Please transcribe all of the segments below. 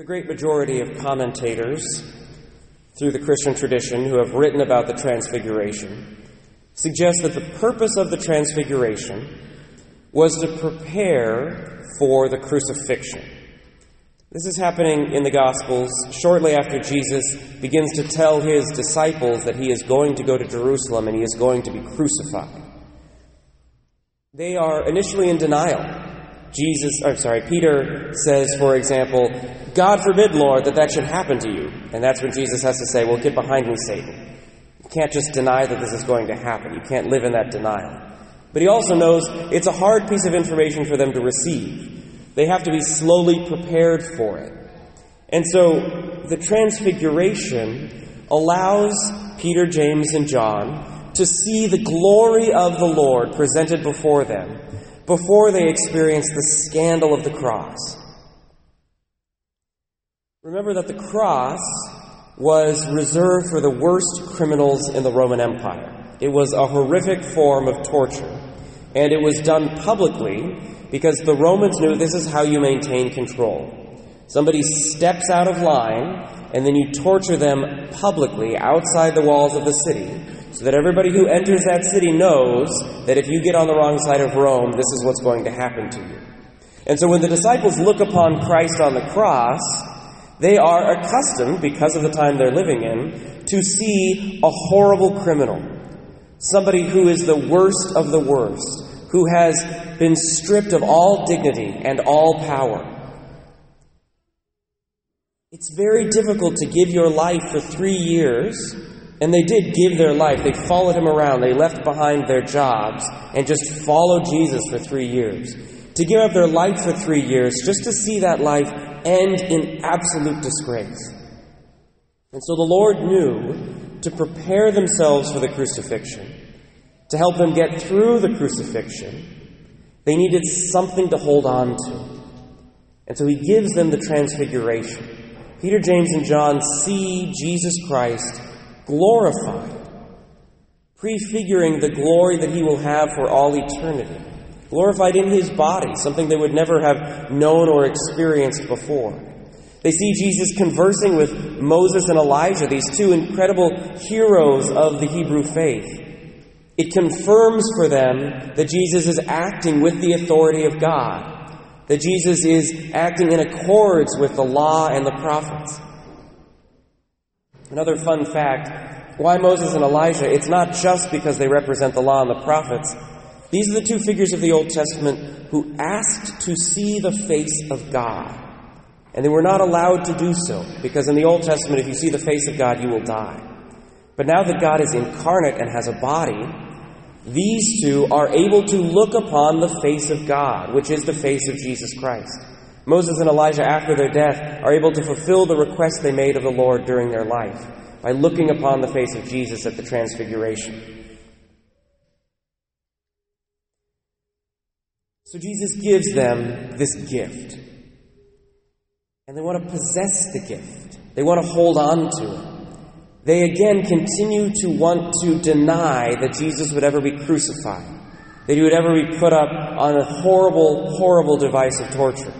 The great majority of commentators through the Christian tradition who have written about the Transfiguration suggest that the purpose of the Transfiguration was to prepare for the crucifixion. This is happening in the Gospels shortly after Jesus begins to tell his disciples that he is going to go to Jerusalem and he is going to be crucified. They are initially in denial. Jesus, I'm sorry, Peter says, for example, God forbid, Lord, that that should happen to you. And that's when Jesus has to say, Well, get behind me, Satan. You can't just deny that this is going to happen. You can't live in that denial. But he also knows it's a hard piece of information for them to receive. They have to be slowly prepared for it. And so the transfiguration allows Peter, James, and John to see the glory of the Lord presented before them before they experience the scandal of the cross. Remember that the cross was reserved for the worst criminals in the Roman Empire. It was a horrific form of torture, and it was done publicly because the Romans knew this is how you maintain control. Somebody steps out of line, and then you torture them publicly outside the walls of the city, so that everybody who enters that city knows that if you get on the wrong side of Rome, this is what's going to happen to you. And so when the disciples look upon Christ on the cross, they are accustomed, because of the time they're living in, to see a horrible criminal. Somebody who is the worst of the worst, who has been stripped of all dignity and all power. It's very difficult to give your life for three years, and they did give their life. They followed him around, they left behind their jobs, and just followed Jesus for three years. To give up their life for three years just to see that life end in absolute disgrace. And so the Lord knew to prepare themselves for the crucifixion, to help them get through the crucifixion, they needed something to hold on to. And so he gives them the transfiguration. Peter, James, and John see Jesus Christ glorified, prefiguring the glory that he will have for all eternity glorified in his body, something they would never have known or experienced before. They see Jesus conversing with Moses and Elijah, these two incredible heroes of the Hebrew faith. It confirms for them that Jesus is acting with the authority of God, that Jesus is acting in accords with the law and the prophets. Another fun fact why Moses and Elijah? It's not just because they represent the law and the prophets. These are the two figures of the Old Testament who asked to see the face of God. And they were not allowed to do so, because in the Old Testament, if you see the face of God, you will die. But now that God is incarnate and has a body, these two are able to look upon the face of God, which is the face of Jesus Christ. Moses and Elijah, after their death, are able to fulfill the request they made of the Lord during their life by looking upon the face of Jesus at the Transfiguration. So Jesus gives them this gift. And they want to possess the gift, they want to hold on to it. They again continue to want to deny that Jesus would ever be crucified, that he would ever be put up on a horrible, horrible device of torture.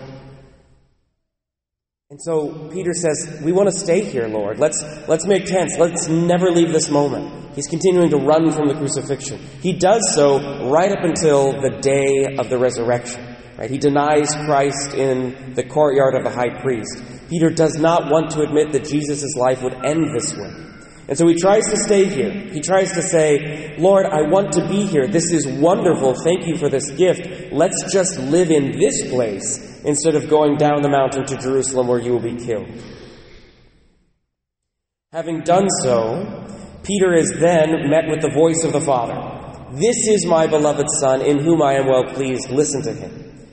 And so Peter says, We want to stay here, Lord. Let's, let's make tents. Let's never leave this moment. He's continuing to run from the crucifixion. He does so right up until the day of the resurrection. Right? He denies Christ in the courtyard of the high priest. Peter does not want to admit that Jesus' life would end this way. And so he tries to stay here. He tries to say, Lord, I want to be here. This is wonderful. Thank you for this gift. Let's just live in this place instead of going down the mountain to Jerusalem where you will be killed. Having done so, Peter is then met with the voice of the Father. This is my beloved Son, in whom I am well pleased. Listen to him.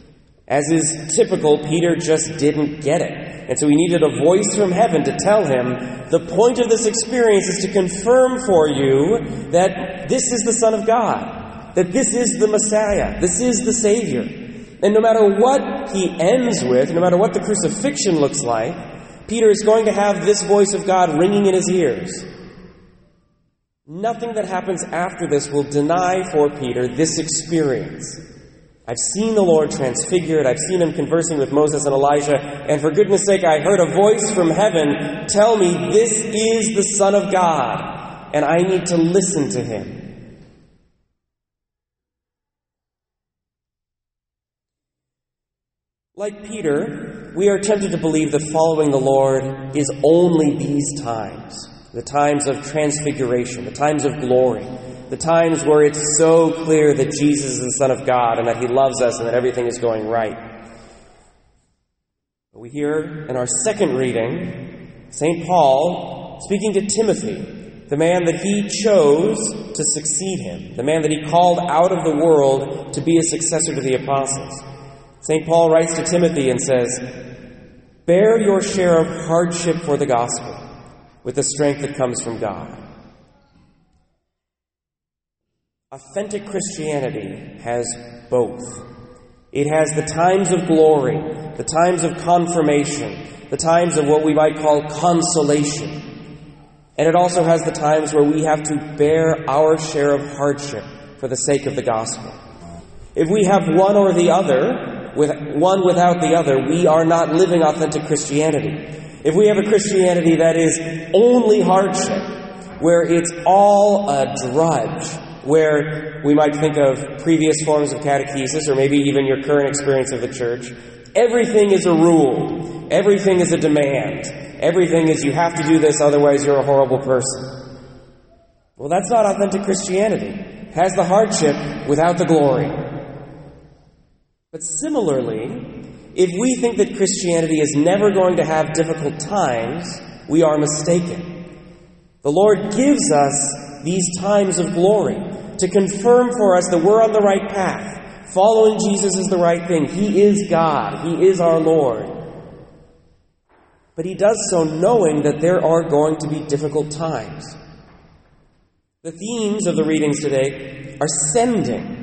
As is typical, Peter just didn't get it. And so he needed a voice from heaven to tell him the point of this experience is to confirm for you that this is the Son of God, that this is the Messiah, this is the Savior. And no matter what he ends with, no matter what the crucifixion looks like, Peter is going to have this voice of God ringing in his ears. Nothing that happens after this will deny for Peter this experience I've seen the Lord transfigured. I've seen him conversing with Moses and Elijah. And for goodness sake, I heard a voice from heaven tell me, This is the Son of God, and I need to listen to him. Like Peter, we are tempted to believe that following the Lord is only these times the times of transfiguration, the times of glory, the times where it's so clear that Jesus is the Son of God and that He loves us and that everything is going right. But we hear in our second reading St. Paul speaking to Timothy, the man that he chose to succeed him, the man that he called out of the world to be a successor to the apostles. St. Paul writes to Timothy and says, Bear your share of hardship for the gospel with the strength that comes from God. Authentic Christianity has both. It has the times of glory, the times of confirmation, the times of what we might call consolation. And it also has the times where we have to bear our share of hardship for the sake of the gospel. If we have one or the other, with one without the other, we are not living authentic Christianity. If we have a Christianity that is only hardship, where it's all a drudge, where we might think of previous forms of catechesis or maybe even your current experience of the church. Everything is a rule, everything is a demand, everything is you have to do this, otherwise, you're a horrible person. Well, that's not authentic Christianity. It has the hardship without the glory. But similarly, if we think that Christianity is never going to have difficult times, we are mistaken. The Lord gives us these times of glory to confirm for us that we're on the right path. Following Jesus is the right thing. He is God, He is our Lord. But He does so knowing that there are going to be difficult times. The themes of the readings today are sending.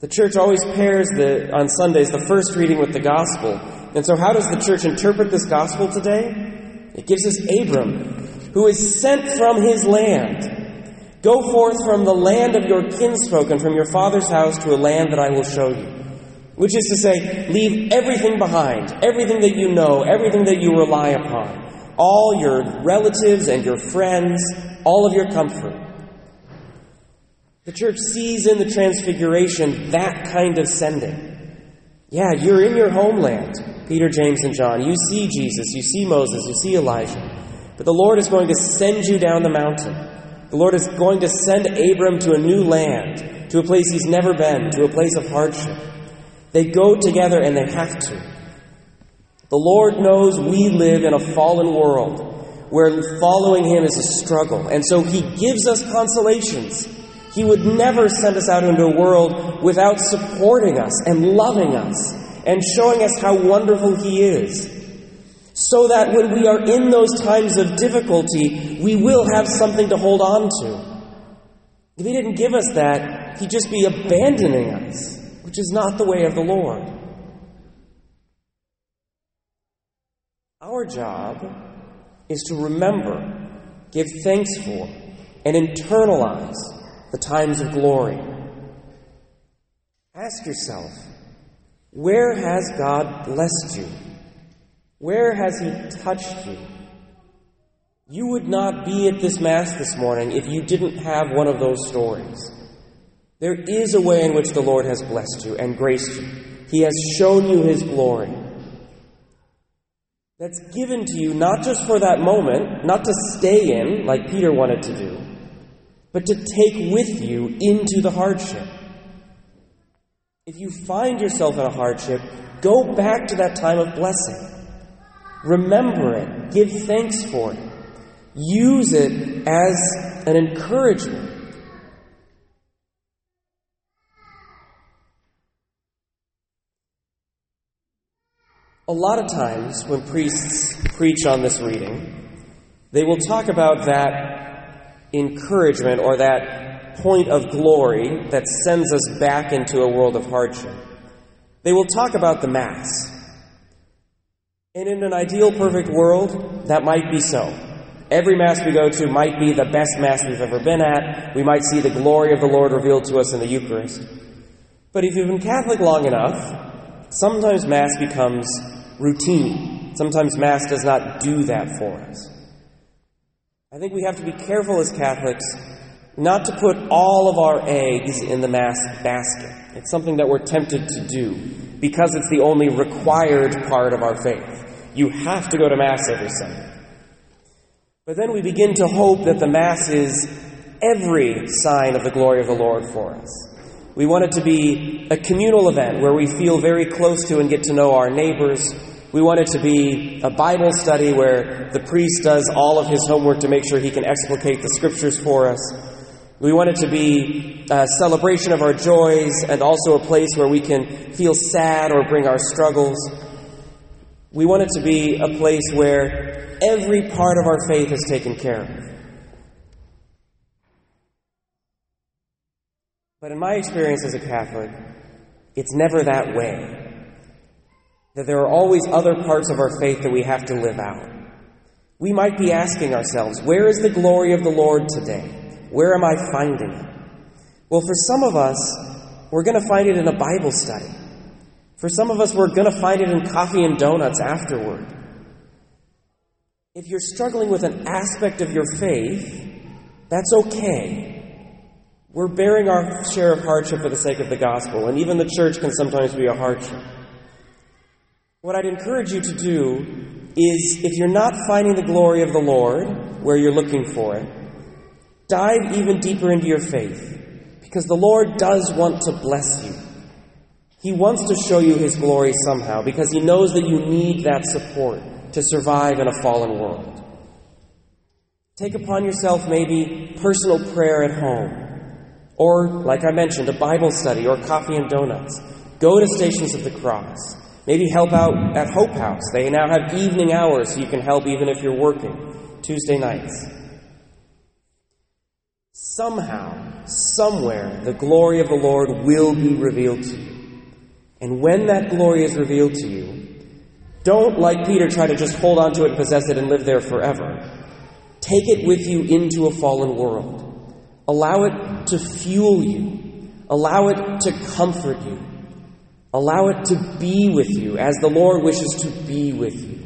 The church always pairs the, on Sundays the first reading with the gospel. And so, how does the church interpret this gospel today? It gives us Abram, who is sent from his land Go forth from the land of your kinsfolk and from your father's house to a land that I will show you. Which is to say, leave everything behind, everything that you know, everything that you rely upon, all your relatives and your friends, all of your comfort. The church sees in the transfiguration that kind of sending. Yeah, you're in your homeland, Peter, James, and John. You see Jesus, you see Moses, you see Elijah. But the Lord is going to send you down the mountain. The Lord is going to send Abram to a new land, to a place he's never been, to a place of hardship. They go together and they have to. The Lord knows we live in a fallen world where following Him is a struggle, and so He gives us consolations. He would never send us out into a world without supporting us and loving us and showing us how wonderful He is so that when we are in those times of difficulty, we will have something to hold on to. If He didn't give us that, He'd just be abandoning us, which is not the way of the Lord. Our job is to remember, give thanks for, and internalize the times of glory. Ask yourself, where has God blessed you? Where has He touched you? You would not be at this Mass this morning if you didn't have one of those stories. There is a way in which the Lord has blessed you and graced you. He has shown you His glory. That's given to you not just for that moment, not to stay in, like Peter wanted to do, but to take with you into the hardship. If you find yourself in a hardship, go back to that time of blessing. Remember it. Give thanks for it. Use it as an encouragement. A lot of times when priests preach on this reading, they will talk about that encouragement or that point of glory that sends us back into a world of hardship. They will talk about the Mass. And in an ideal, perfect world, that might be so. Every Mass we go to might be the best Mass we've ever been at. We might see the glory of the Lord revealed to us in the Eucharist. But if you've been Catholic long enough, sometimes Mass becomes routine. Sometimes Mass does not do that for us. I think we have to be careful as Catholics not to put all of our eggs in the Mass basket. It's something that we're tempted to do because it's the only required part of our faith. You have to go to Mass every Sunday. But then we begin to hope that the Mass is every sign of the glory of the Lord for us. We want it to be a communal event where we feel very close to and get to know our neighbors. We want it to be a Bible study where the priest does all of his homework to make sure he can explicate the scriptures for us. We want it to be a celebration of our joys and also a place where we can feel sad or bring our struggles. We want it to be a place where every part of our faith is taken care of. But in my experience as a Catholic, it's never that way. That there are always other parts of our faith that we have to live out. We might be asking ourselves, where is the glory of the Lord today? Where am I finding it? Well, for some of us, we're going to find it in a Bible study. For some of us, we're going to find it in coffee and donuts afterward. If you're struggling with an aspect of your faith, that's okay. We're bearing our share of hardship for the sake of the gospel, and even the church can sometimes be a hardship. What I'd encourage you to do is, if you're not finding the glory of the Lord where you're looking for it, Dive even deeper into your faith because the Lord does want to bless you. He wants to show you His glory somehow because He knows that you need that support to survive in a fallen world. Take upon yourself maybe personal prayer at home, or, like I mentioned, a Bible study or coffee and donuts. Go to Stations of the Cross. Maybe help out at Hope House. They now have evening hours so you can help even if you're working, Tuesday nights. Somehow, somewhere, the glory of the Lord will be revealed to you. And when that glory is revealed to you, don't, like Peter, try to just hold on to it, possess it, and live there forever. Take it with you into a fallen world. Allow it to fuel you. Allow it to comfort you. Allow it to be with you as the Lord wishes to be with you.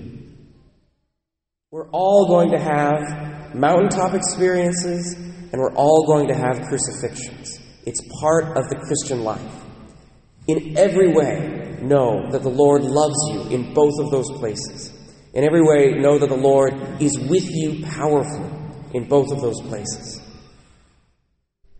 We're all going to have mountaintop experiences and we're all going to have crucifixions. It's part of the Christian life. In every way, know that the Lord loves you in both of those places. In every way, know that the Lord is with you powerfully in both of those places.